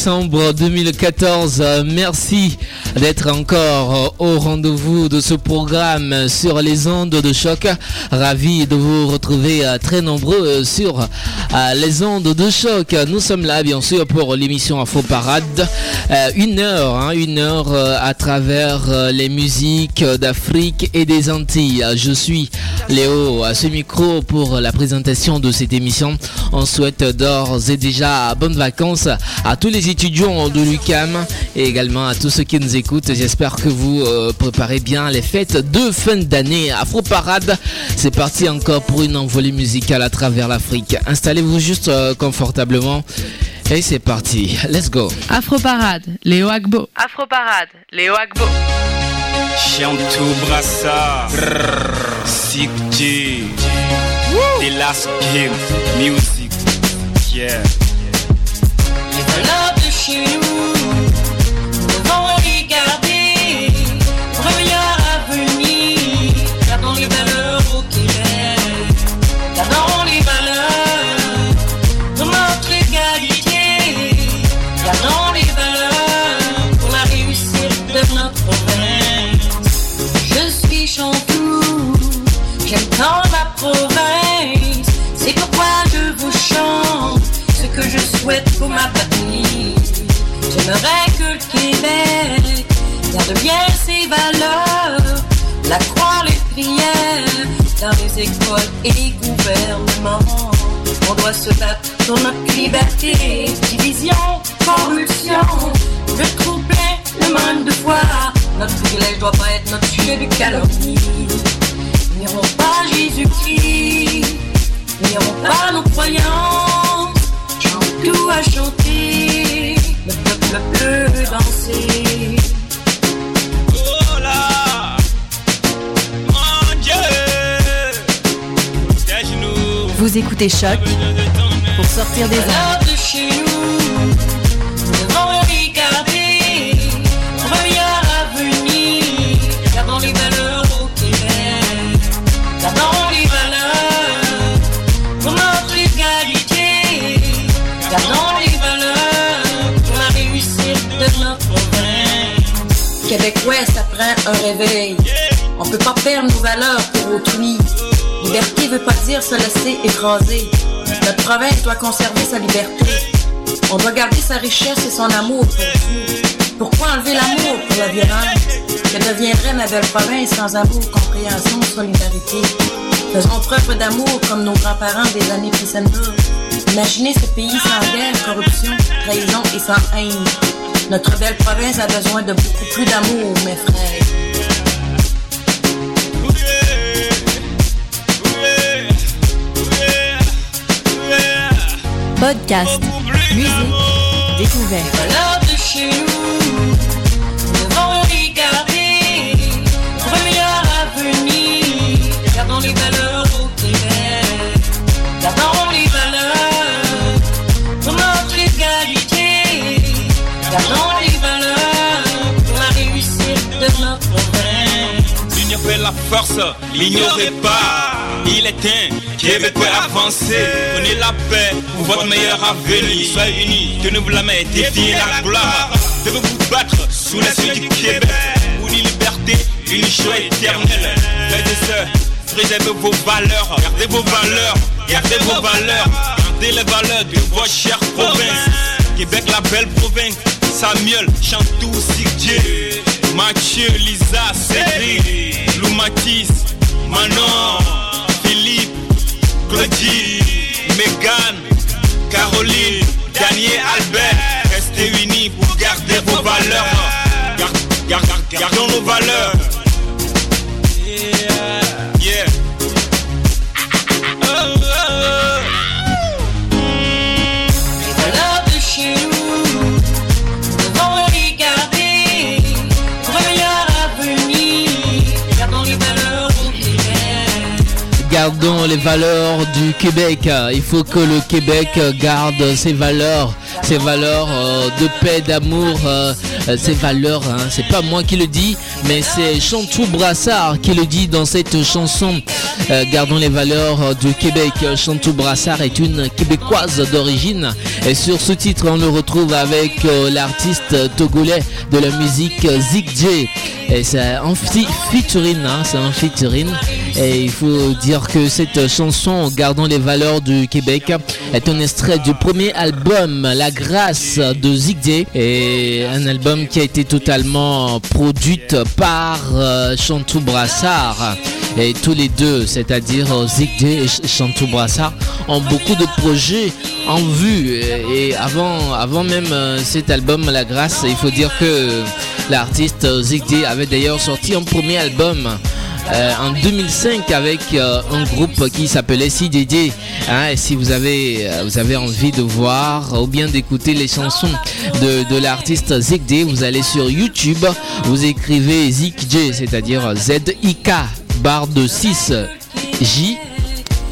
décembre 2014, merci d'être encore au rendez-vous de ce programme sur les ondes de choc. Ravi de vous retrouver très nombreux sur les ondes de choc. Nous sommes là bien sûr pour l'émission Info Parade. Une heure, hein, une heure à travers les musiques d'Afrique et des Antilles. Je suis Léo à ce micro pour la présentation de cette émission. On souhaite d'ores et déjà bonnes vacances à tous les étudiants de l'UCAM et également à tous ceux qui nous écoutent. J'espère que vous euh, préparez bien les fêtes de fin d'année. Afro Parade, c'est parti encore pour une envolée musicale à travers l'Afrique. Installez-vous juste euh, confortablement. Et c'est parti, let's go. Afro Parade, Léo Agbo. Afro Parade, Léo Agbo. Chantou Brassa, Sikji, The Last Game, Music, yeah. Pour ma patrie. J'aimerais que le Québec garde bien ses valeurs, la croix, les prières, dans les écoles et les gouvernements. On doit se battre pour notre liberté, division, corruption, le trouble, le manque de foi. Notre privilège doit pas être notre sujet de calomnie. N'irons pas Jésus-Christ, n'irons pas nos croyances tout à chanter, le peuple peut danser. Oh là, mon Dieu, protège-nous. Vous écoutez Choc pour sortir des. Valeurs de chez nous, Québécois, ça prend un réveil. On peut pas perdre nos valeurs pour autrui. Liberté veut pas dire se laisser écraser. Notre province doit conserver sa liberté. On doit garder sa richesse et son amour pour Dieu. Pourquoi enlever l'amour pour la violence? Que deviendrait ma belle province sans amour, compréhension, solidarité Faisons preuve d'amour comme nos grands-parents des années précédentes. Imaginez ce pays sans guerre, corruption, trahison et sans haine. Notre belle province a besoin de beaucoup plus d'amour, mes frères. Podcast, musique, découverte. Valeurs de chez nous la force, l'ignorez pas. Il est un Québécois avancé. Prenez la paix pour votre meilleur avenir. Soyez unis, tenez-vous la main défiez la gloire. Devez vous battre sous les cieux du Québec. Pour une liberté, une joie éternelle. Frères et sœurs, préservez vos valeurs. Gardez vos valeurs, gardez vos valeurs. Gardez les valeurs de votre chère province. Québec, la belle province. Samuel, Chantou, Sigdier. Mathieu, Lisa, Cédric, Matisse, Manon, Philippe, Claudie, Megan, Caroline, Daniel, Albert. Restez unis pour garder vos valeurs. Gar- gar- gar- gardons nos valeurs. Gardons les valeurs du Québec. Il faut que le Québec garde ses valeurs, ses valeurs euh, de paix, d'amour, euh, ses valeurs. Hein. C'est pas moi qui le dis, mais c'est Chantou Brassard qui le dit dans cette chanson. Euh, gardons les valeurs du Québec. Chantou Brassard est une québécoise d'origine et sur ce titre on le retrouve avec l'artiste togolais de la musique Zig J. Et c'est un featuring, hein, c'est un featuring. Et il faut dire que cette chanson, Gardons les valeurs du Québec, est un extrait du premier album, La Grâce de Zigday. Et un album qui a été totalement produit par euh, Chantou Brassard. Et tous les deux, c'est-à-dire Zigday et Chantou Brassard, ont beaucoup de projets en vue. Et avant, avant même euh, cet album, La Grâce, il faut dire que l'artiste Zigday avait d'ailleurs sorti un premier album euh, en 2005 avec euh, un groupe qui s'appelait CDD. Hein, si vous avez, euh, vous avez envie de voir ou bien d'écouter les chansons de, l'artiste Zigday, vous allez sur YouTube, vous écrivez Zigj, c'est-à-dire Z-I-K, barre de 6 J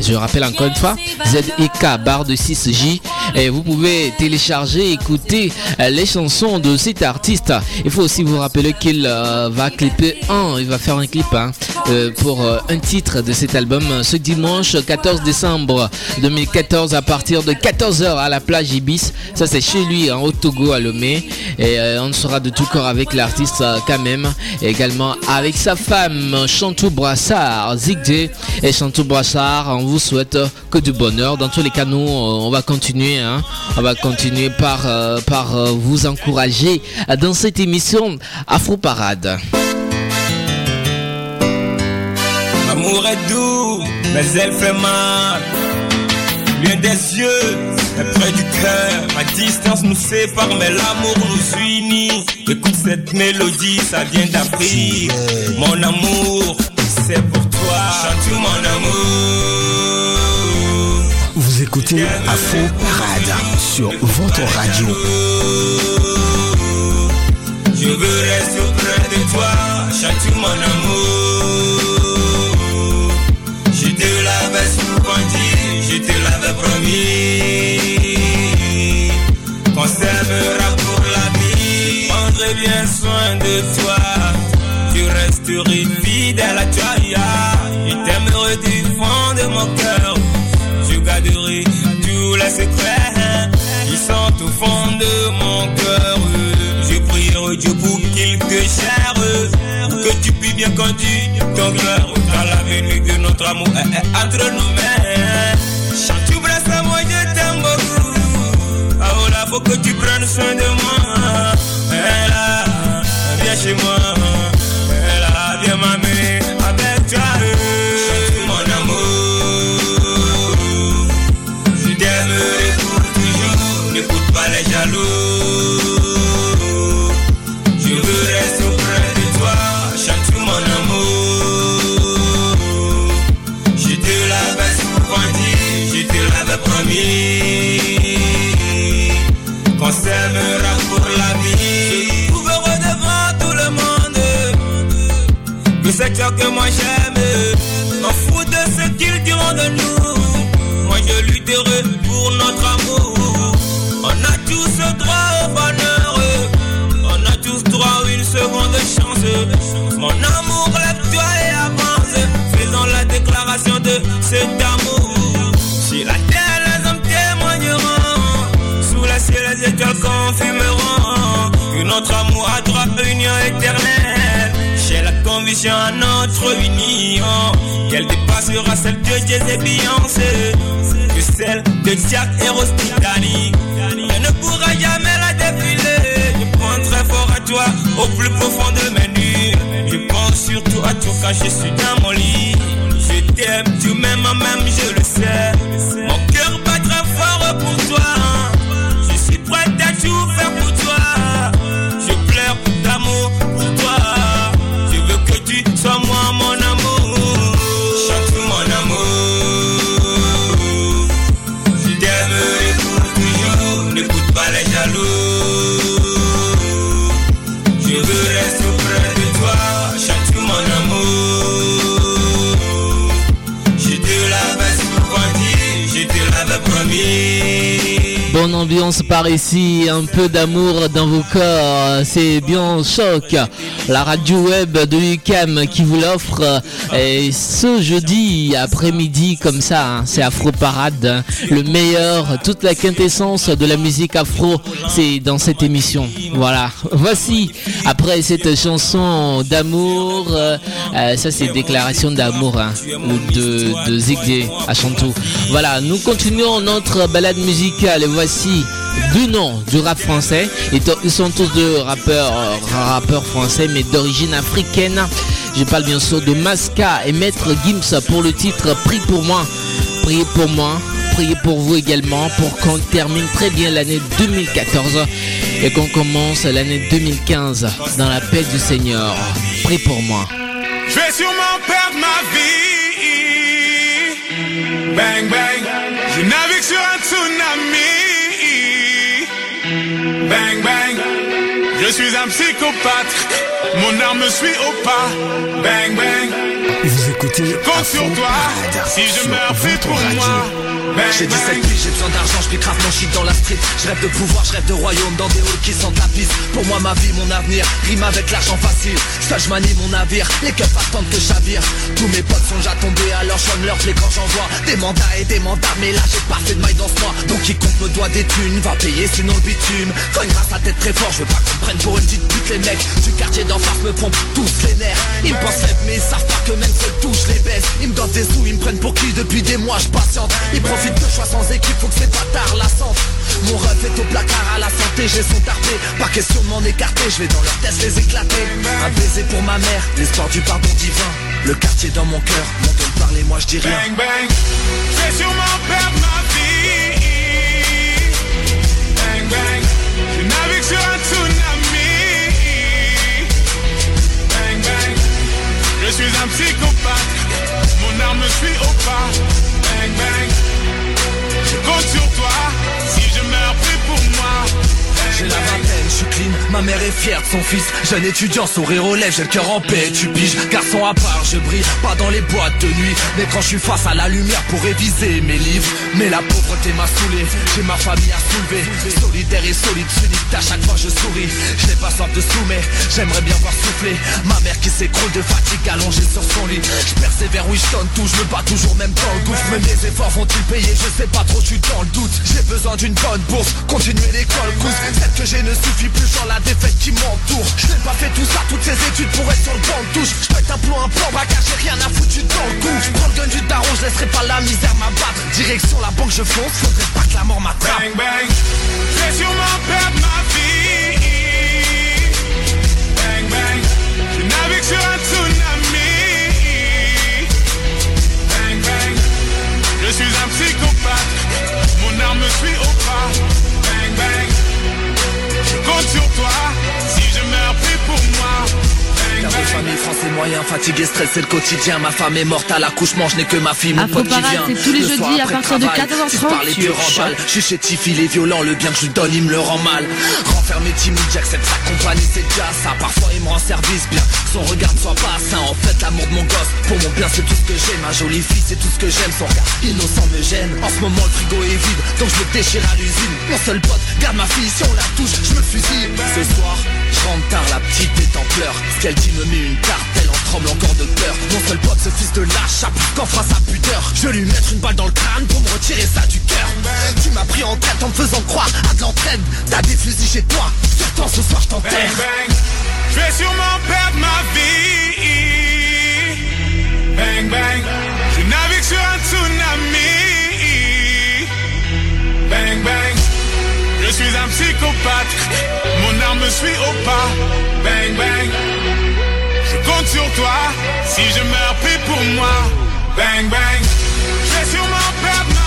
je rappelle encore une fois, ZEK barre de 6J. Et vous pouvez télécharger, écouter euh, les chansons de cet artiste. Il faut aussi vous rappeler qu'il euh, va clipper un, il va faire un clip hein, euh, pour un titre de cet album ce dimanche 14 décembre 2014 à partir de 14h à la plage Ibis. Ça c'est chez lui en Haut-Togo à Lomé. Et on sera de tout corps avec l'artiste quand même. Également avec sa femme Chantou Brassard, Zigday et Chantou Brassard vous souhaite que du bonheur. Dans tous les cas, nous, euh, on va continuer. Hein. On va continuer par, euh, par euh, vous encourager dans cette émission Afro Parade. L'amour est doux, mais elle fait mal. Loin des yeux, près du cœur. À distance nous sépare, mais l'amour nous unit. Écoute cette mélodie, ça vient d'Afrique. Mon amour, c'est pour toi. Chante mon amour. Vous écoutez Afro Parade sur votre radio. Je veux rester auprès de toi, chante mon amour. Je te l'avais souvent dit, je te l'avais promis. Qu'on s'aimera pour la vie, prendrai bien soin de toi. Tu resterai fidèle à toi, tous les secrets qui sont au fond de mon cœur. Je prie Dieu pour qu'il te gère, que tu puisses bien conduire ton cœur dans l'avenir de notre amour entre nous mains. Chante, tu à moi, je t'aime beaucoup. Ah, oh là, faut que tu prennes soin de moi. là, viens chez moi. là, viens m'amener c'est toi que. La conviction à notre union. Qu'elle dépassera celle de Jésus et Beyoncé. Que celle de Jack et Rose Titanic ne pourra jamais la défiler. Je pense très fort à toi au plus profond de mes nuits. Je pense surtout à toi quand je suis dans mon lit. Je t'aime, tu m'aimes même, je le sais. Par ici, un peu d'amour dans vos corps. C'est bien choc. La radio web de UCAM qui vous l'offre. Et ce jeudi après-midi comme ça, hein, c'est Afro Parade. Hein. Le meilleur, toute la quintessence de la musique afro, c'est dans cette émission. Voilà. Voici, après cette chanson d'amour, euh, euh, ça c'est déclaration d'amour hein, de, de à Chantou. Voilà, nous continuons notre balade musicale. Voici du nom du rap français. Ils sont tous deux rappeurs, rappeurs français, mais d'origine africaine. Je parle bien sûr de Masca et Maître Gims pour le titre Prie pour moi. Priez pour moi, priez pour vous également pour qu'on termine très bien l'année 2014 et qu'on commence l'année 2015 dans la paix du Seigneur. Prie pour moi. Je vais sûrement perdre ma vie. Bang bang, je suis un psychopathe. Mon arme suit au pas. Bang bang. Vous écoutez compte sur toi. Si je meurs, fais pour moi. J'ai 17 piges, j'ai besoin d'argent, je grave mon shit dans la street. Je rêve de pouvoir, je rêve de royaume dans des halls qui sentent la piste. Pour moi ma vie, mon avenir, rime avec l'argent facile. Seul je manie mon navire, les keufs attendent que j'avire. Tous mes potes sont déjà tombés, alors je leur les quand j'envoie Des mandats et des mandats, mais là j'ai pas fait de maille dans ce mois. Donc quiconque me doit des thunes, va payer sinon le bitume. Cogne grâce à tête très fort, je veux pas qu'on prenne pour une petite pute Les mecs du quartier d'en face me pompent tous les nerfs. Ils me pensent mais ils savent pas que même seul touche les baisse Ils me donnent des sous, ils me prennent pour qui depuis des mois je patiente. Ils profitent de choix sans équipe, faut que c'est pas tard la santé Mon rêve est au placard à la santé, j'ai son tardé Pas question de m'en écarter, je vais dans leur test les éclater. Un baiser pour ma mère, l'espoir du pardon divin. Le quartier dans mon cœur, de parler, moi je dis rien. Bang bang, je vais sûrement perdre ma vie je suis un psychopathe Mon arme suit au pas. Bang bang. Je compte sur toi, si je meurs, pour moi. J'ai la vingtaine, je suis clean, ma mère est fière de son fils. Jeune étudiant, sourire aux lèvres, j'ai le cœur en paix, tu piges Garçon à part, je brille, pas dans les boîtes de nuit. Mais quand je suis face à la lumière pour réviser mes livres. Mais la pauvreté m'a saoulé, j'ai ma famille à soulever. Solidaire et solide, unique, à chaque fois je souris. Je n'ai pas soif de soumet, j'aimerais bien voir souffler. Ma mère qui s'écroule de fatigue allongée sur son lit. Je persévère, oui je donne tout, je me bats toujours même dans le gouffre Mais mes efforts vont-ils payer, je sais pas trop, je suis dans le doute. J'ai besoin d'une bonne bourse, continuer l'école, cousse que j'ai ne suffit plus, genre la défaite qui m'entoure. Je n'ai pas fait tout ça, toutes ces études pour être sur le banc de touche. Je pète un plomb, un plan bagage, j'ai rien à foutre dans le cou Je prends le gun du daron, je laisserai pas la misère m'abattre. Direction la banque, je fonce, faudrait pas que la mort m'attrape. Bang bang, je vais sûrement perdre ma vie. Bang bang, je navigue sur un tsunami. Bang bang, je suis un psychopathe. Mon arme suit au pas. Bang bang compte sur toi. Si je meurs, plus pour moi. Père de famille français moyen, fatigué, stressé le quotidien. Ma femme est morte à l'accouchement, je n'ai que ma fille, mon Afro pote qui vient c'est tous les Le jeudis à partir de travail, 14h30 Si je parle Je suis chez Tiff, il est violent, le bien que je lui donne il me le rend mal. Renfermé timide, j'accepte sa compagnie, c'est déjà ça. Parfois il me rend service, bien que son regard ne soit pas sain. En fait l'amour de mon gosse, pour mon bien c'est tout ce que j'aime Ma jolie fille c'est tout ce que j'aime, son regard innocent me gêne. En ce moment le frigo est vide, donc je me déchire à l'usine. Mon seul pote, garde ma fille, si on la touche, je me fusille. Ce soir, je rentre tard, la petite est en pleurs. Ce qu'elle dit me met une carte, elle en tremble encore de peur. Mon seul pote, ce fils de lâche, qu'en fera sa pudeur. Je vais lui mettre une balle dans le crâne pour me retirer ça du cœur. Tu m'as pris en tête en me faisant croire à de l'entraide T'as des fusils chez toi, surtout ce soir je Bang t'enterre je vais sûrement perdre ma vie. Bang bang, je navigue sur un tsunami. Bang bang, suis un psychopathe. Mon arme suit au pas. Bang bang, je compte sur toi. Si je meurs, prie pour moi. Bang bang, je vais sûrement perdre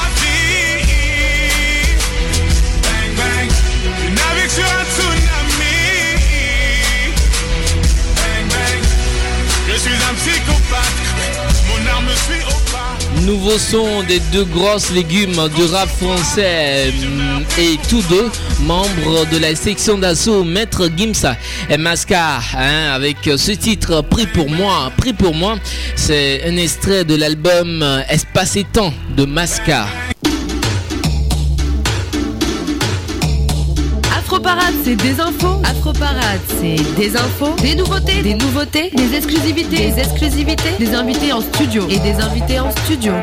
Nouveau son des deux grosses légumes du rap français hum, et tous deux membres de la section d'assaut Maître Gimsa et Masca hein, avec ce titre Pris pour moi. Pris pour moi, c'est un extrait de l'album Espace et temps de Masca. Afroparade, c'est des infos. Afroparade, c'est des infos, Des nouveautés. des nouveautés, Des exclusivités. des exclusivités Des invités en studio. et des invités en studio.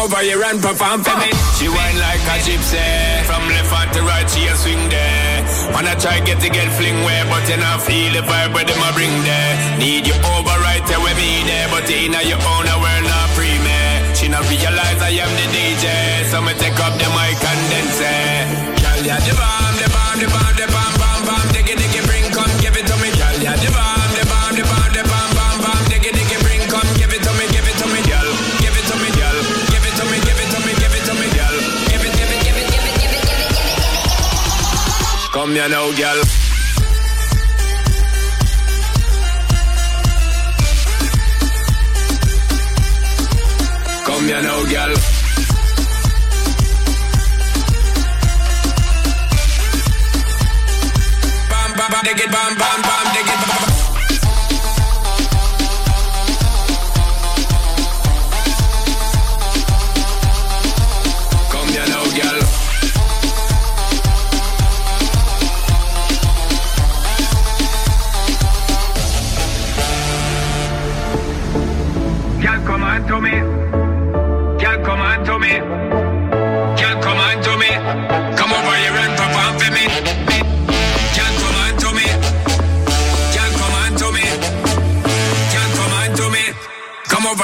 Over here and perform for me. She whine like a gypsy. From left hand to right, she a swing there. Wanna try get to get fling where, but you not feel the vibe where them a bring there. Need you over right there with me there, but in your own world not free me. She not realize I am the DJ, so me take up the mic and then say, Girl, the bomb, Come here now, girl. Come here now, girl. Bam, bam, bam, dig it, bam, bam, bam, dig it, bam,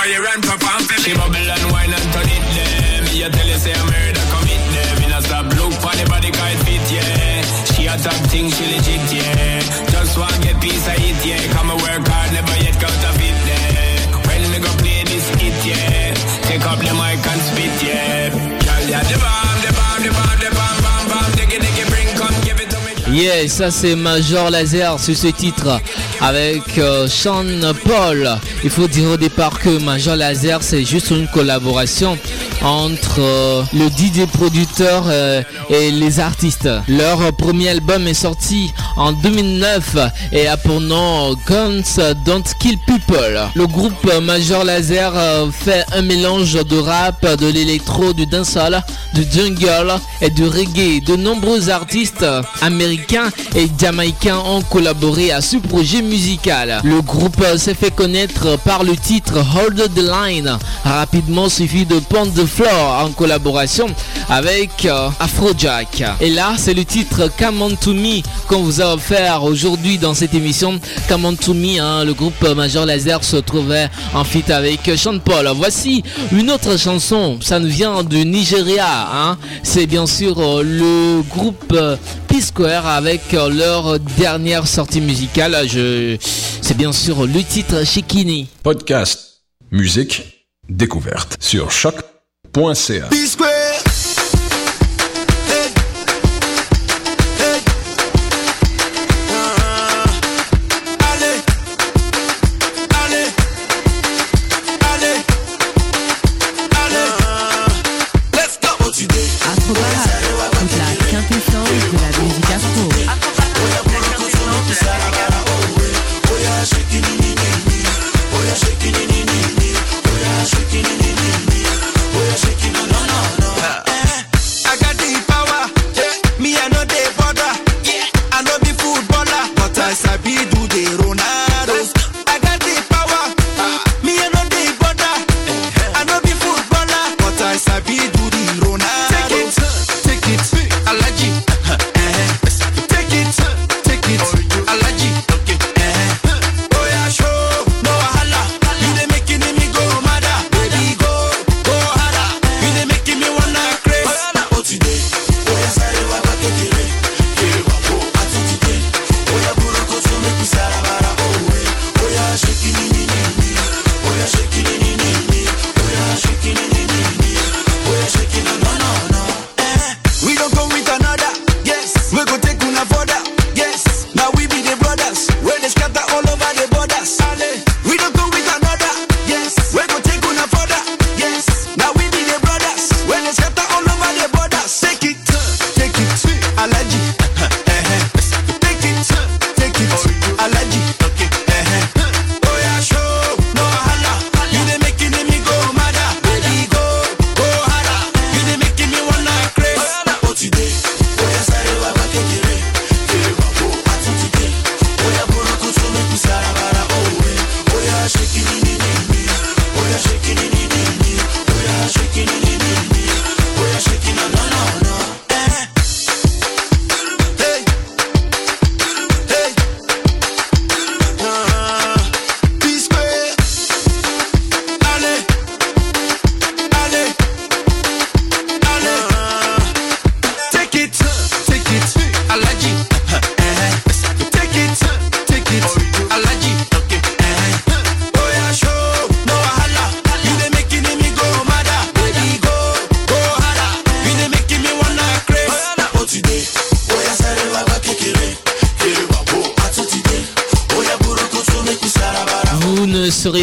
Here and for me. She bubble and wine and turn it. Me a tell you say I'm murder commit there. Me not stop look for the body cause fit yeah. She a top thing, she legit yeah. Just want get piece of it yeah. Come and work hard, never yet got a fit there. When me go play this hit yeah. Take up the mic and spit yeah. Girl, yeah, the bomb, the bomb, the bomb, the bomb, bomb, bomb. Diggy, diggy, bring, come give it to me. Yeah, ça c'est Major Laser sur ce titre avec euh, Sean Paul. Il faut dire au départ que Major Laser c'est juste une collaboration entre euh, le DJ producteur euh, et les artistes. Leur premier album est sorti en 2009 et a pour nom Guns Don't Kill People. Le groupe Major Laser euh, fait un mélange de rap, de l'électro, du dancehall, du jungle et du reggae. De nombreux artistes américains et jamaïcains ont collaboré à ce projet musical. Le groupe s'est fait connaître par le titre Hold the Line, rapidement suivi de Pond the Floor en collaboration avec euh, Afrojack. Et là, c'est le titre Come On To Me qu'on vous a offert aujourd'hui dans cette émission. Come On To Me, hein, le groupe Major Laser se trouvait en feat avec Sean Paul. Voici une autre chanson, ça nous vient du Nigeria. Hein. C'est bien sûr euh, le groupe euh, P-Square avec euh, leur dernière sortie musicale. Je... C'est bien sûr le titre Shikini. Podcast, musique, découverte sur choc.ca. Afroparade,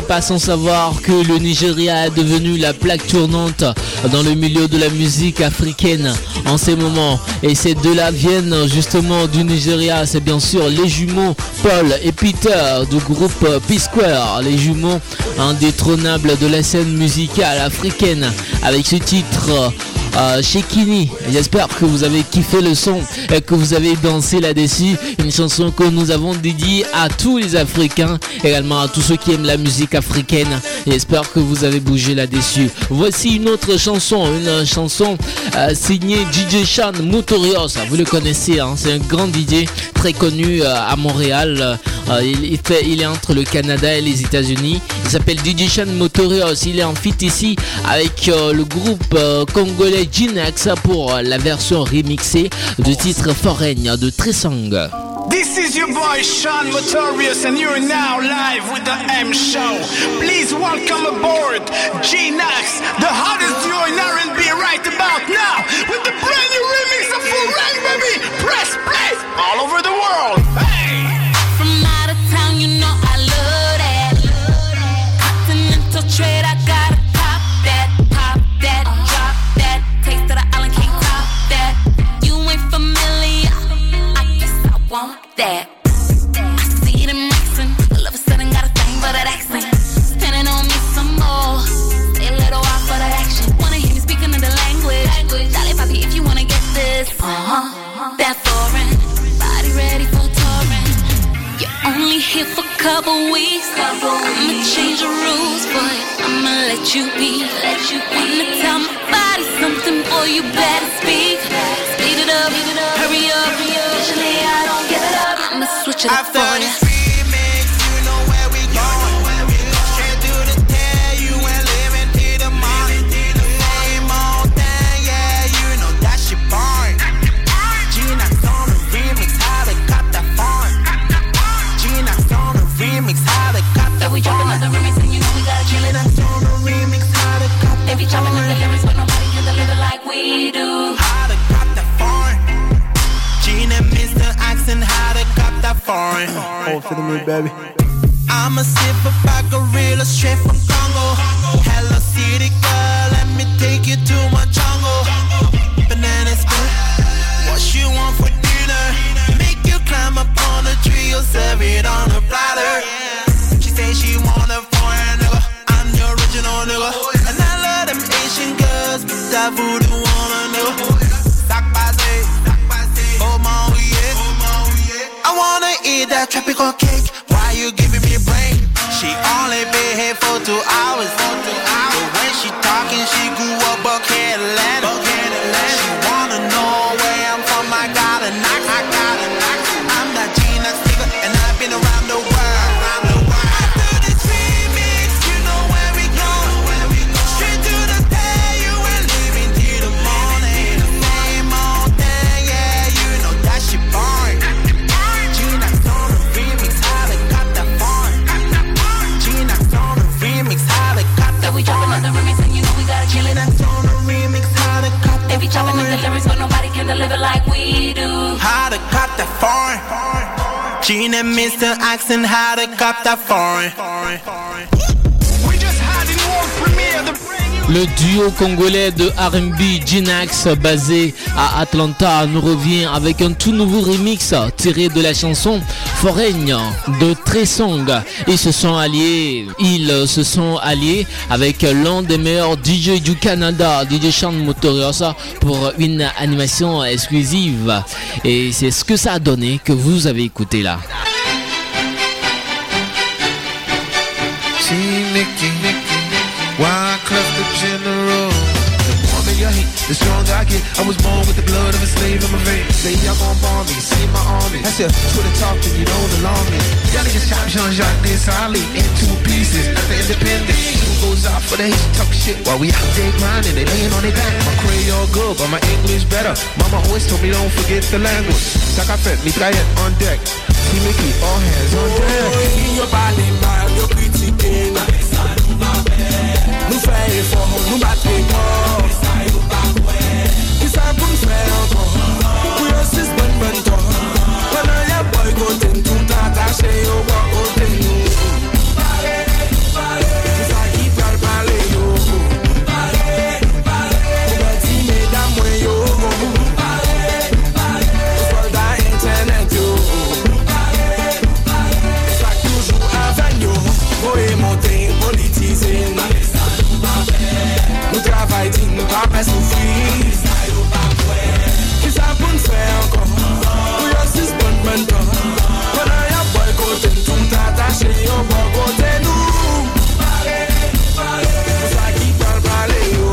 pas sans savoir que le Nigeria est devenu la plaque tournante dans le milieu de la musique africaine en ces moments. Et ces deux-là viennent justement du Nigeria. C'est bien sûr les jumeaux Paul et Peter du groupe P-Square, les jumeaux indétrônables de la scène musicale africaine avec ce titre euh, chez Kini. J'espère que vous avez kiffé le son que vous avez dansé là-dessus. Une chanson que nous avons dédiée à tous les Africains, également à tous ceux qui aiment la musique africaine. J'espère que vous avez bougé là-dessus. Voici une autre chanson, une chanson euh, signée DJ Chan Motorios. Vous le connaissez, hein, c'est un grand DJ très connu euh, à Montréal. il, il est entre le Canada et les États-Unis. Il s'appelle DJ Chan Motorios. Il est en fit ici avec le groupe congolais Ginex pour la version remixée du titre Foreign de Tresang. This is your boy Sean Motorius, and you're now live with the M Show. Please welcome aboard G-Nax, the hottest duo in R&B right about now, with the brand new remix of Foreign, baby. Press play all over the world. Hey! That. I see them mixing, all of a sudden got a thing for that accent. Spinning on me some more, stay a little off for that action. Wanna hear me speaking in language? Dale papi, if you wanna get this, uh huh. That foreign. You're only here for a couple weeks. I'ma change the rules, but I'ma let you be. Let you be. Body something, boy, you better speak. Speed it up, hurry up. Usually I don't give it up. I'ma switch it up for After foreign. Oh, for the me, baby. I'm a silver back gorilla straight from Congo. Hello city girl, let me take you to my jungle. Banana split, what you want for dinner? Make you climb up on a tree or serve it on tropical cake. Gene and Mr. Accent, how they got that foreign. Le duo congolais de R&B Ginax basé à Atlanta nous revient avec un tout nouveau remix tiré de la chanson Foreign de Tresong. Ils se sont alliés, ils se sont alliés avec l'un des meilleurs DJ du Canada, DJ Sean Motoriosa pour une animation exclusive. Et c'est ce que ça a donné que vous avez écouté là. The General. The more me you hate, the stronger I get. I was born with the blood of a slave in my veins. Say y'all gon' bomb me, see my army. That's your Twitter talking, you don't alarm me. Y'all niggas chop Jean-Jacques Desali in two pieces. Not the independent. Who goes out for the hate, talk shit while we out there grinding. They laying on their back. My Creole good, but my English better. Mama always told me don't forget the language. Sakafet, mitraillette on deck. See Mickey, all hands on deck. Oh, in your body, man, you're pretty te fò, nou bat te kò Sa yo pa kwe Ki sa pou m fè ankon Pou yo sis bon bon ton Wè nan ya boy kote, nou ta tache yo wakote nou pa mè soufri. Sa yo pa kwen Ki sa pou n'fè ankon? Ou yo sis bon men kon Kon an yon boy kote Tou t'atache yon bon kote nou. Pare, pare. Sa ki pal pale yo.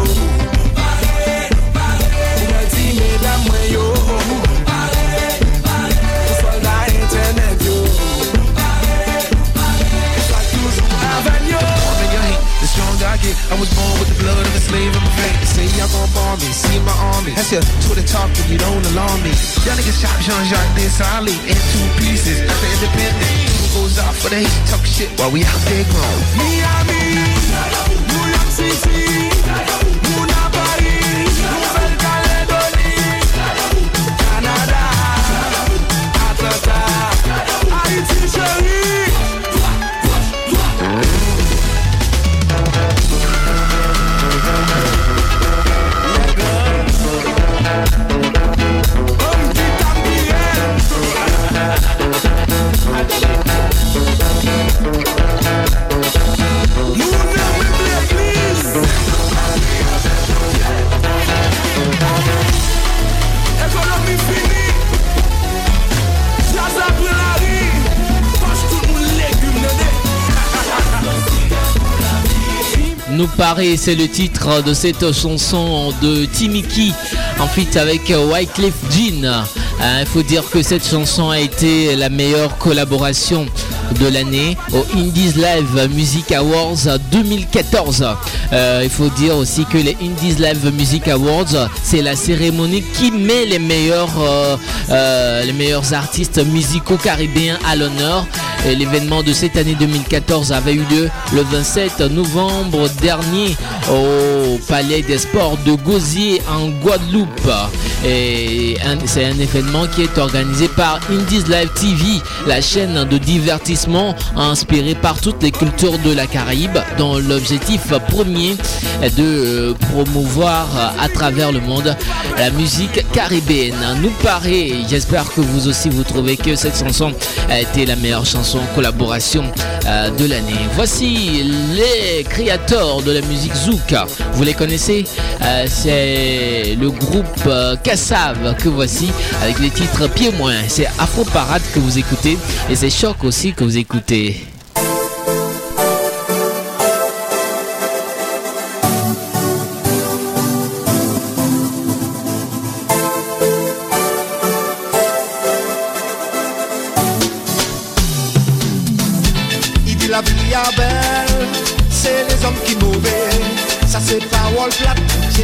Pare, pare. Ou mè ti mè dam mwen yo. Pare, pare. Ou sol da internet yo. I was born with the blood of a slave in my veins. Y'all gon' bomb me, see my army. That's your Twitter talk, but you don't alarm me. Y'all niggas chop Jean-Jacques Desali in two pieces. After independent, who goes out for the hate, talk shit while we out there grown. Miami, New York C'est le titre de cette chanson de Timiki en feat avec Wycliffe Jean. Euh, Il faut dire que cette chanson a été la meilleure collaboration de l'année au Indies Live Music Awards 2014. Euh, il faut dire aussi que les Indies Live Music Awards, c'est la cérémonie qui met les meilleurs, euh, les meilleurs artistes musicaux caribéens à l'honneur. L'événement de cette année 2014 avait eu lieu le 27 novembre dernier au Palais des Sports de Gosier en Guadeloupe. C'est un événement qui est organisé par Indies Live TV, la chaîne de divertissement inspirée par toutes les cultures de la Caraïbe, dont l'objectif premier est de euh, promouvoir euh, à travers le monde la musique caribéenne. Nous paraît, j'espère que vous aussi vous trouvez que cette chanson a été la meilleure chanson collaboration euh, de l'année. Voici les créateurs de la musique Zouk. Vous les connaissez? Euh, C'est le groupe euh, Kassav que voici avec les titres Pieds moins. C'est Afro Parade que vous écoutez et c'est Choc aussi que vous écoutez.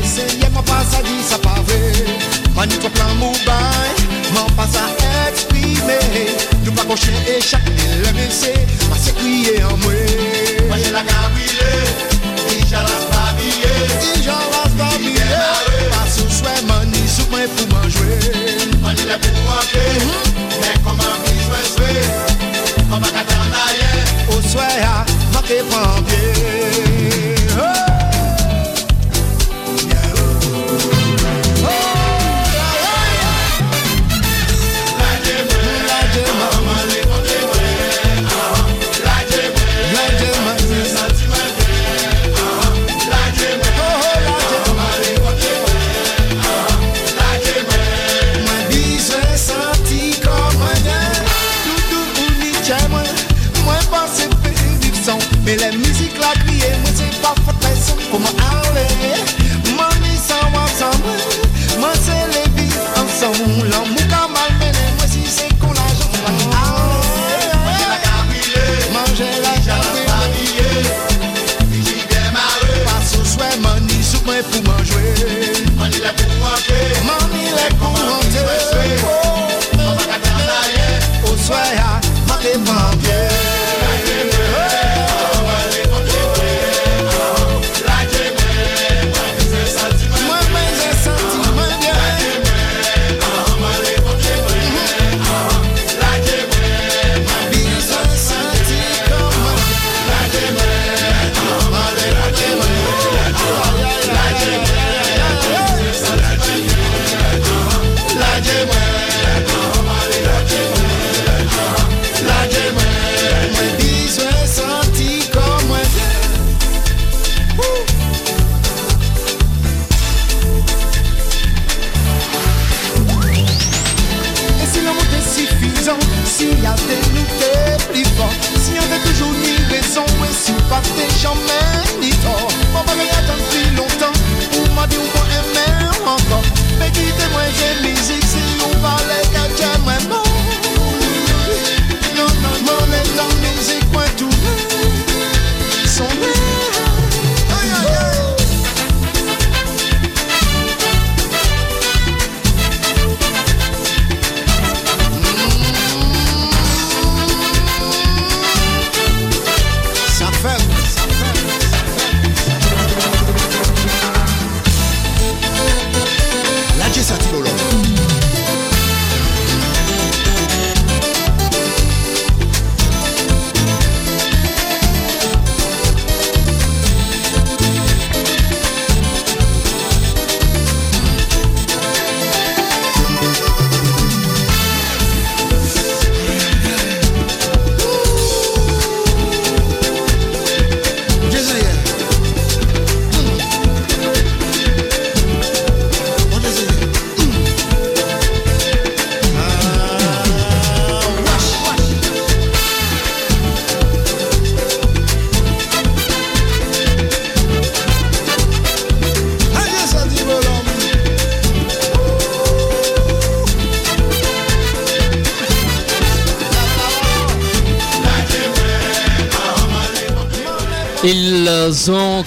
J'ai essayé, moi pas ça dit ça pas vrai. Mani ton plan moubaï, m'en pas à exprimer. Nous pas cocher et chaque le laisser, pas se crier en moi. Voyez la gabrile, il j'en lasse pas billet. Il j'en lasse pas billet. Pas sous souhait, mani sous moi pour m'en Mani la pour moi, mais comment puis-je jouer? On va gâter en arrière Au soir, manqué prend pied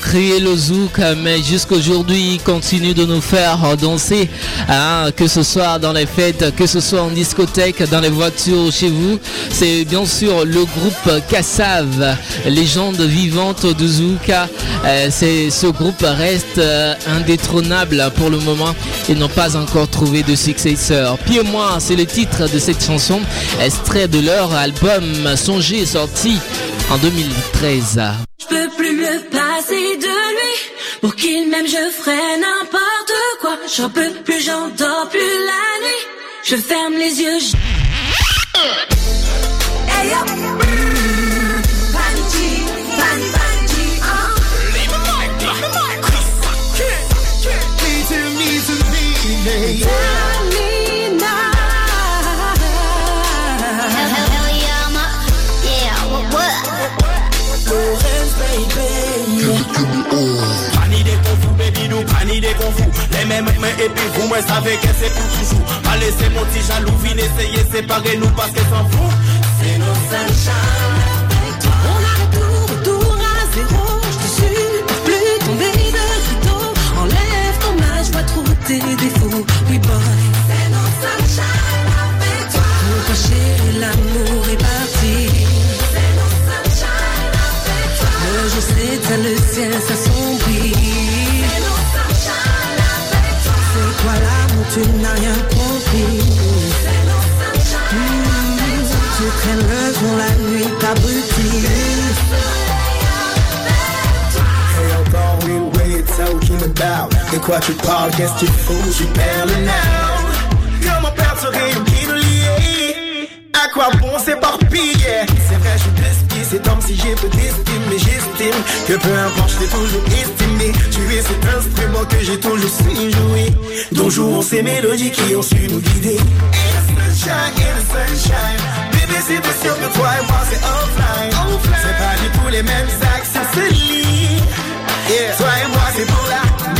créé le zouk, mais jusqu'aujourd'hui, ils continuent de nous faire danser, hein, que ce soit dans les fêtes, que ce soit en discothèque, dans les voitures, chez vous. C'est bien sûr le groupe Kassav, légende vivante du zouk. Euh, c'est, ce groupe reste euh, indétrônable pour le moment. Ils n'ont pas encore trouvé de successeur. Puis moi, c'est le titre de cette chanson, extrait de leur album Songer, sorti en 2013. De lui. Pour qu'il m'aime, je ferai n'importe quoi. J'en peux plus, j'entends plus la nuit. Je ferme les yeux. Et puis vous, moi savez que c'est pour toujours Pas laisser mon petit jaloux, vin essayer séparer nous parce que s'en fout C'est nos sunshine avec toi. On arrête tout, retour à zéro. Je te plus tomber de. Enlève ton âge, je vois trop tes défauts. Oui, boy. C'est nos sunshine avec toi. Toi, chérie, l'amour est parti. C'est sunshine. Le jour s'éteint, le ciel s'assombrit. Tu n'as rien compris. Tu traînes le jour, la nuit, t'abrutis. Et une about De quoi tu parles, qu'est-ce que tu fous, tu perds le now Comment perdre rayon qui lie À quoi bon s'éparpiller C'est vrai, je suis c'est comme si j'ai peu d'estime Que peu importe, je t'ai toujours estimé. Tu es cet instrument que j'ai toujours su jouer. Dont jouons ces mélodies qui ont su nous guider sunshine, et le sunshine. Bébé, c'est pas sûr que toi et moi c'est offline. C'est pas du tout les mêmes axes, c'est ce lit Yeah. Toi et moi c'est pour la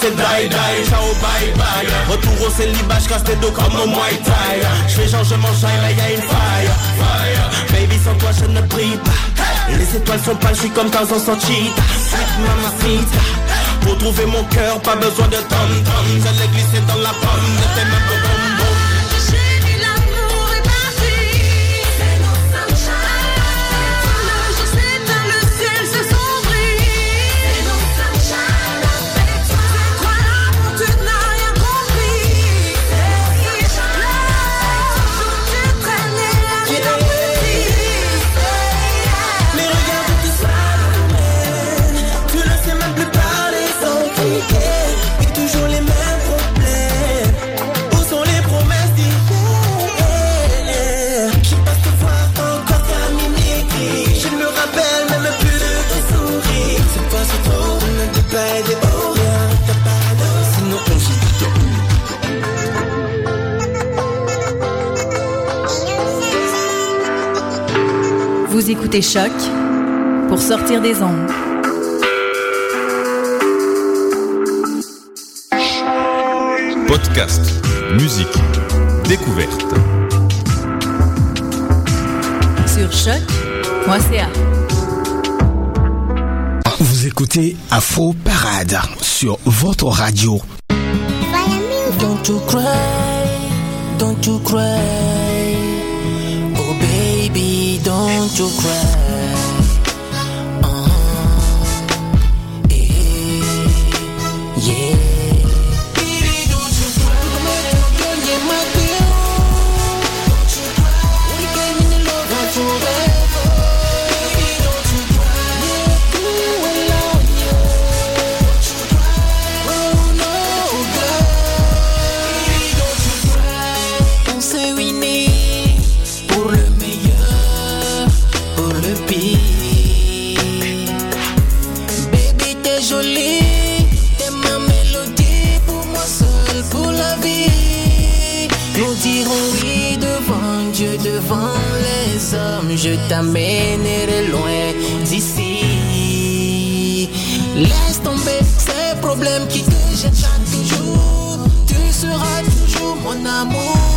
c'est die die, ciao bye bye. Retour au célibat, j'casse tes dos comme au Muay Thai. J'fais genre je mange là y'a une Fire. Baby sans toi je ne brille pas. Les étoiles sont pâles, j'suis comme Tarzan sans cheetah Sweet mamacita Pour trouver mon cœur, pas besoin de tom-tom. Je l'ai glissé dans la pomme de tes mains Écoutez Choc pour sortir des ondes. Podcast, musique, découverte. Sur choc.ca. Vous écoutez Afro Parade sur votre radio. Don't you cry, don't you cry. Baby, don't you cry. Dirons oui devant Dieu, devant les hommes. Je t'amènerai loin d'ici. Laisse tomber ces problèmes qui te jettent chaque jour. Tu seras toujours mon amour.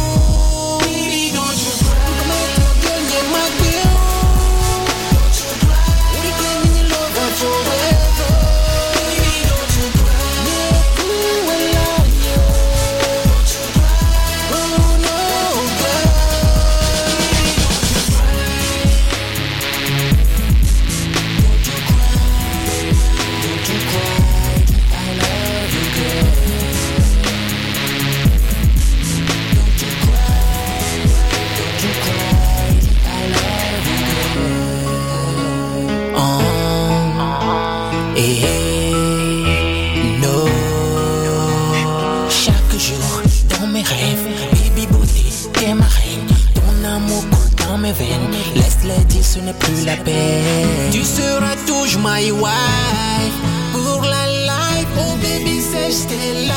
La peine. Tu seras toujours my wife. Pour la life, oh baby, sèche tes.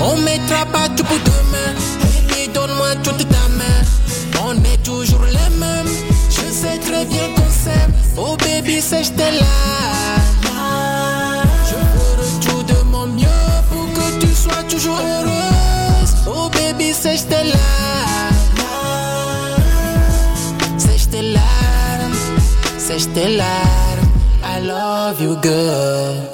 On mettra pas tout pour demain. Baby, donne-moi toute ta main. On est toujours les mêmes. Je sais très bien qu'on s'aime. Oh baby, sèche tes. Je ferai tout de mon mieux pour que tu sois toujours heureuse. Oh baby, sèche tes. Sèche tes larmes. I love you, girl.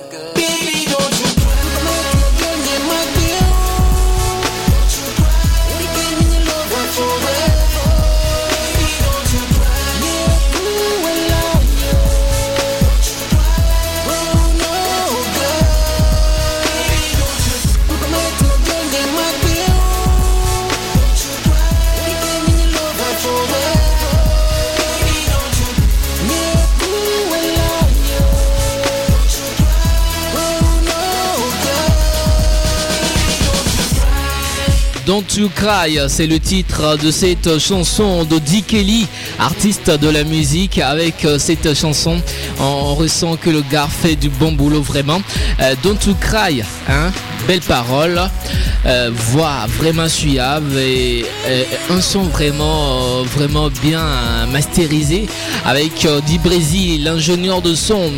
Don't You Cry, c'est le titre de cette chanson de Dick Kelly, artiste de la musique. Avec euh, cette chanson, on ressent que le gars fait du bon boulot vraiment. Euh, Don't You Cry, hein, belle parole, euh, voix vraiment suave et un son vraiment, euh, vraiment bien masterisé avec euh, Di Brésil, l'ingénieur de son.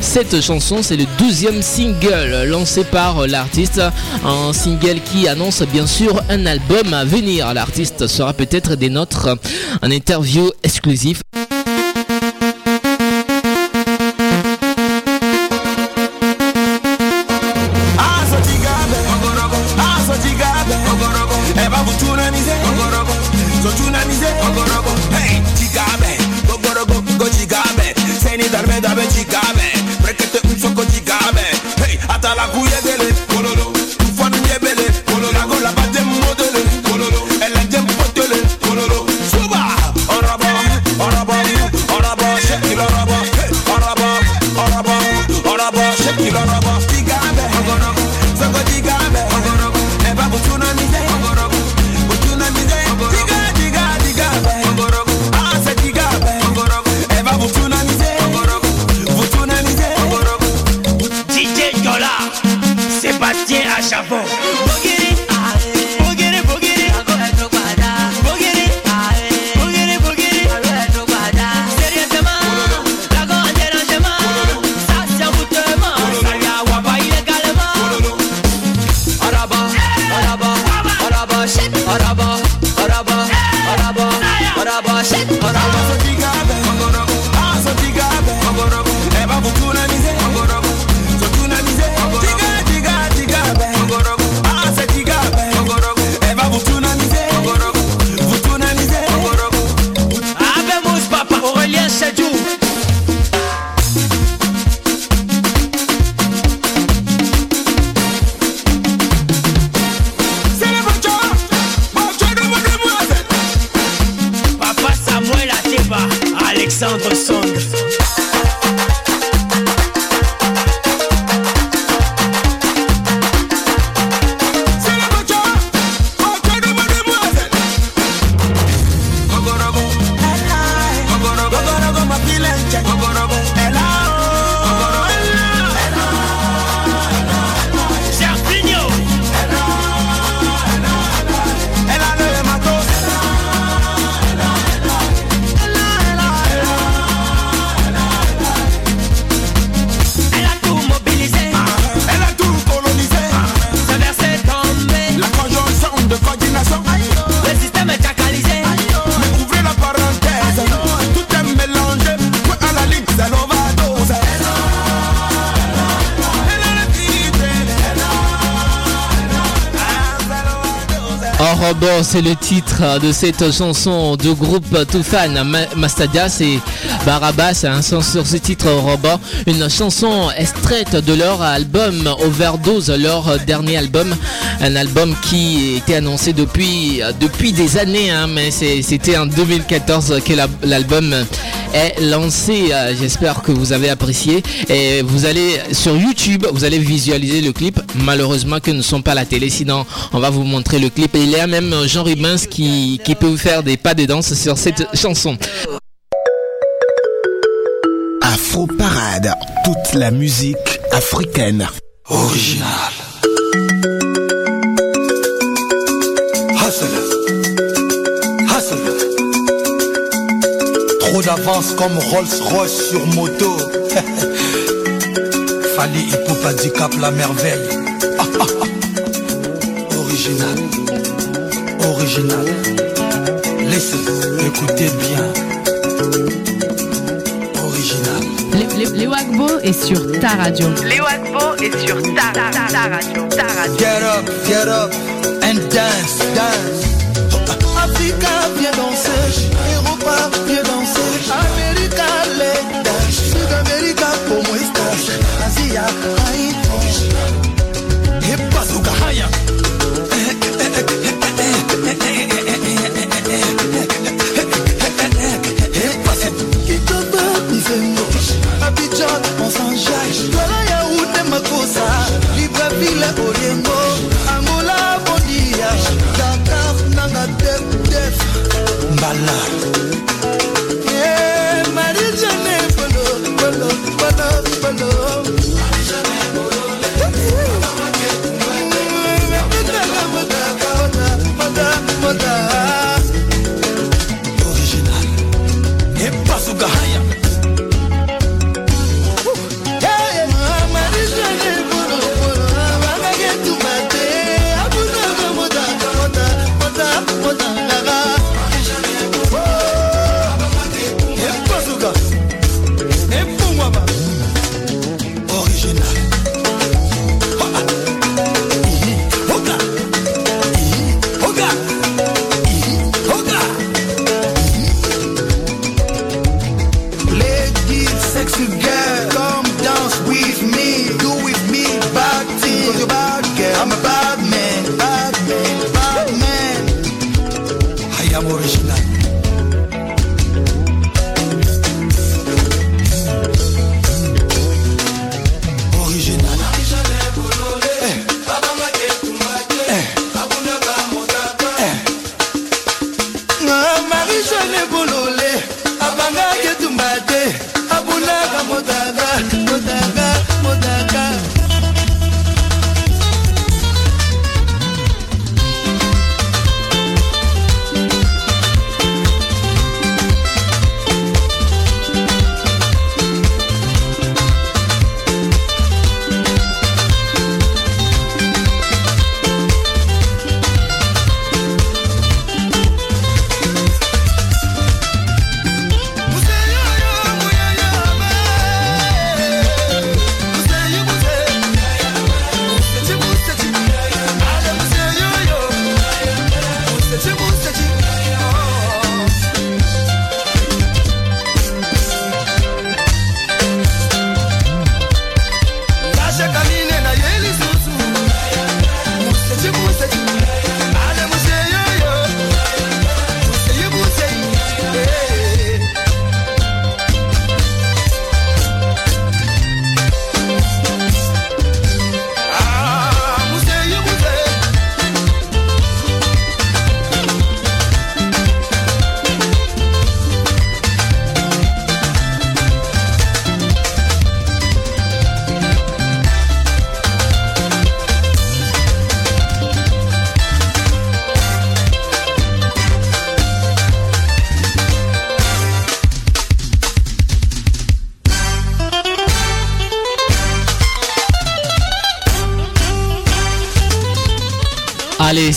Cette chanson, c'est le douzième single lancé par l'artiste, un single qui annonce bien sûr un album à venir. L'artiste sera peut-être des nôtres en interview exclusif. C'est le titre de cette chanson du groupe Toufan Ma- Mastadia, c'est Barabas, un son sur ce titre Orobo, une chanson extraite de leur album Overdose, leur dernier album, un album qui était annoncé depuis, des années, hein, mais c'était en 2014 que la- l'album est lancé. J'espère que vous avez apprécié. Et vous allez sur YouTube, vous allez visualiser le clip. Malheureusement que nous ne sommes pas à la télé, sinon on va vous montrer le clip. Et il y a même Jean Rubens qui, qui peut vous faire des pas de danse sur cette chanson. Afro Parade, toute la musique africaine. Original. Hustle. Hustle. Trop d'avance comme Rolls Royce sur moto. Fali Hip handicap la merveille. Original. Original. Laissez, écoutez bien. Les Wagbo est sur ta radio. Léo Agbo est sur ta, ta, ta, ta radio. Ta radio. Get up, get up and dance, dance. Africa, viens danser. Europa, viens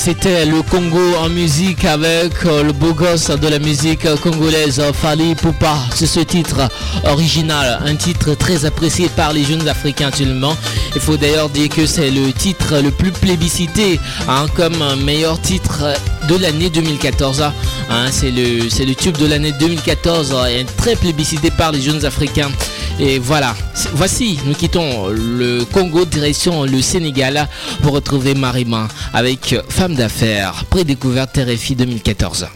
c'était le Congo en musique avec euh, le beau gosse de la musique congolaise Fali Poupa. C'est ce titre original, un titre très apprécié par les jeunes africains actuellement. Il faut d'ailleurs dire que c'est le titre le plus plébiscité hein, comme meilleur titre de l'année 2014. Hein, c'est le, c'est le tube de l'année 2014 et très plébiscité par les jeunes africains. Et voilà, voici, nous quittons le Congo direction le Sénégal pour retrouver Marima avec Femme d'affaires, prédécouverte RFI 2014.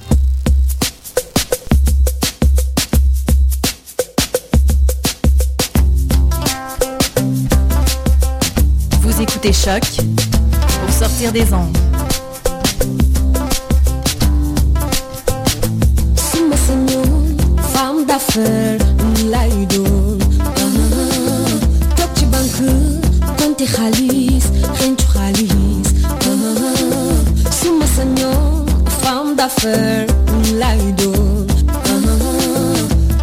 Vous écoutez Choc pour sortir des ondes. Femme d'affaires, d'affaires, lay doon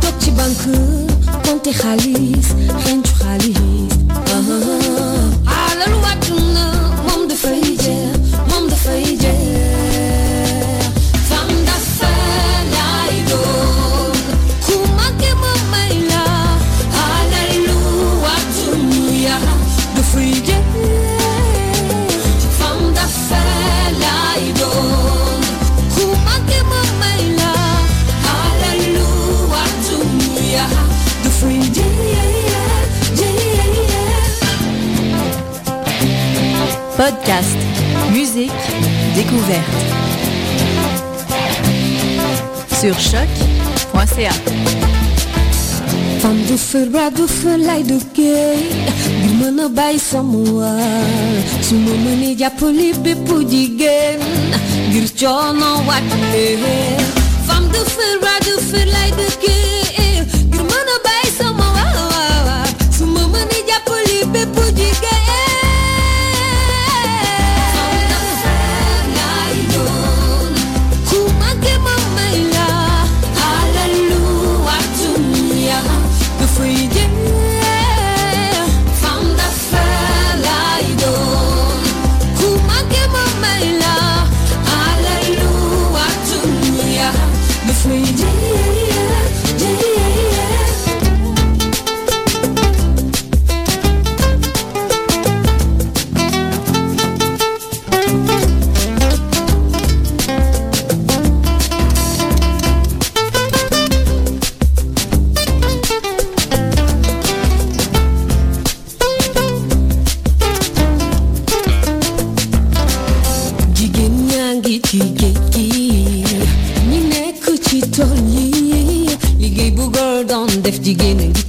toog ci banque compte xaalis xencu xaalis Sur choc.ca. Femme du feu, bras du feu, lay duggee ngir mën a bàyyi sama waar su ma mënee jàppale bépp jigéen ñi nekk ci tool yi liggéey bu góor doon def jigéen a ngi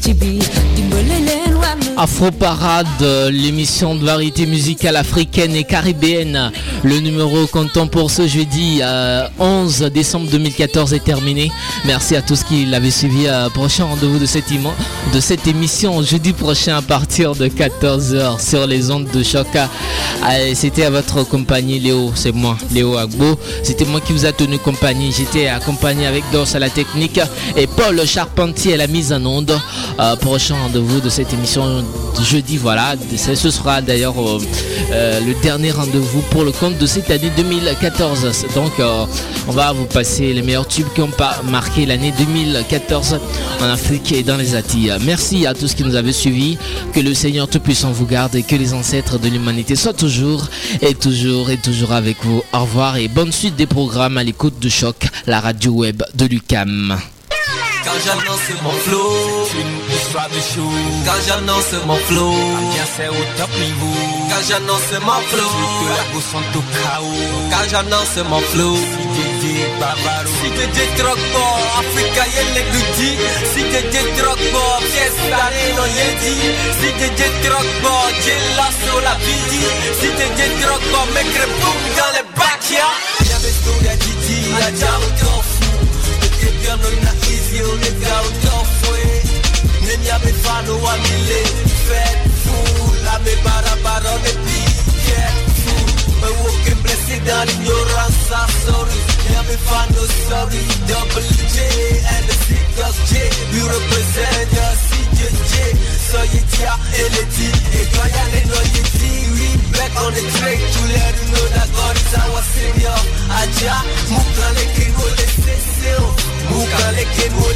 Afro Parade, l'émission de variété musicale africaine et caribéenne. Le numéro comptant pour ce jeudi euh, 11 décembre 2014 est terminé. Merci à tous qui l'avaient suivi. Euh, prochain rendez-vous de cette, émission jeudi prochain à partir de 14h sur les ondes de choc. C'était à votre compagnie Léo, c'est moi, Léo Agbo. C'était moi qui vous a tenu compagnie. J'étais accompagné avec Dos à la technique et Paul Charpentier à la mise en onde. Euh, prochain rendez-vous de cette émission jeudi, voilà. Ce sera d'ailleurs euh, euh, le dernier rendez-vous pour le compte de cette année 2014. Donc euh, on va vous passer les meilleurs tubes qui ont pas marqué l'année 2014 en Afrique et dans les Atilles. Merci à tous qui nous avaient suivis. Que le Seigneur Tout-Puissant vous garde et que les ancêtres de l'humanité soient toujours et toujours et toujours avec vous. Au revoir et bonne suite des programmes à l'écoute de Choc, la radio web de l'UCAM. Quand j'annonce mon flow, c'est une histoire de show. Quand j'annonce mon flow, c'est au top niveau. Quand j'annonce mon flow, que la go sont au chaos. Quand j'annonce mon flow, si Bavaro, si DJ Drogba, Africa yelle goudi. Si DJ Drogba, pièce d'année non yedi. Si DJ Drogba, j'ai la sur la vidi. Si DJ mec boum dans les bacs, ya. Y'a mes stories à Didi, la amefano wa mile Faithful Ame barabara on the beat Me walking blessed dans l'ignorance ah, Sorry. Me amefano sorry. Double J and the Seekers J. We represent the CJJ So you tia eleti E kwa yane no yeti We back on the track To let you know that God is our India Muka leke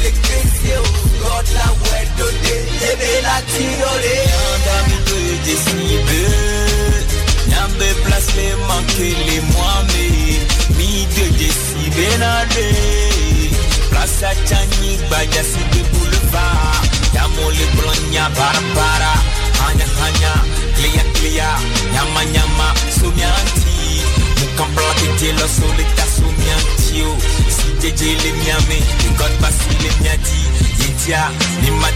leke no le kese o God la wedo de Ebe la de de mwame Mi de desibe na de si de boulevard le Hanya hanya Nyama nyama Somianti Mukambla de jelo solita somianti yo Si jeje le miame God basi le miadi. India Ni m'a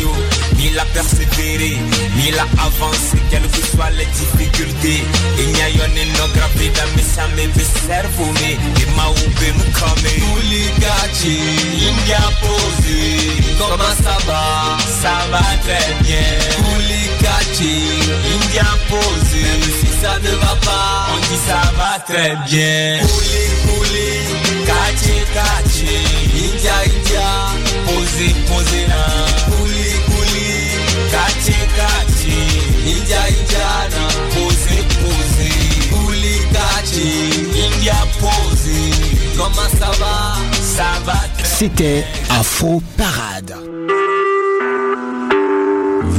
yo Ni la persévérer Ni la avancer Quelles que soient les difficultés Inya yone no gravida Me sa me ve servo me E ma ube mukame Uligachi India posé. Comment ça va? Ça va très bien Uligachi India posé Même si ça ne va pas On dit ça va très bien. Uli uli Kachi kachi India India Posé posé na Uli uli Kachi kachi India India Posé posé Uli kachi India posé Comment ça va? Ça va C'était Afro Parade.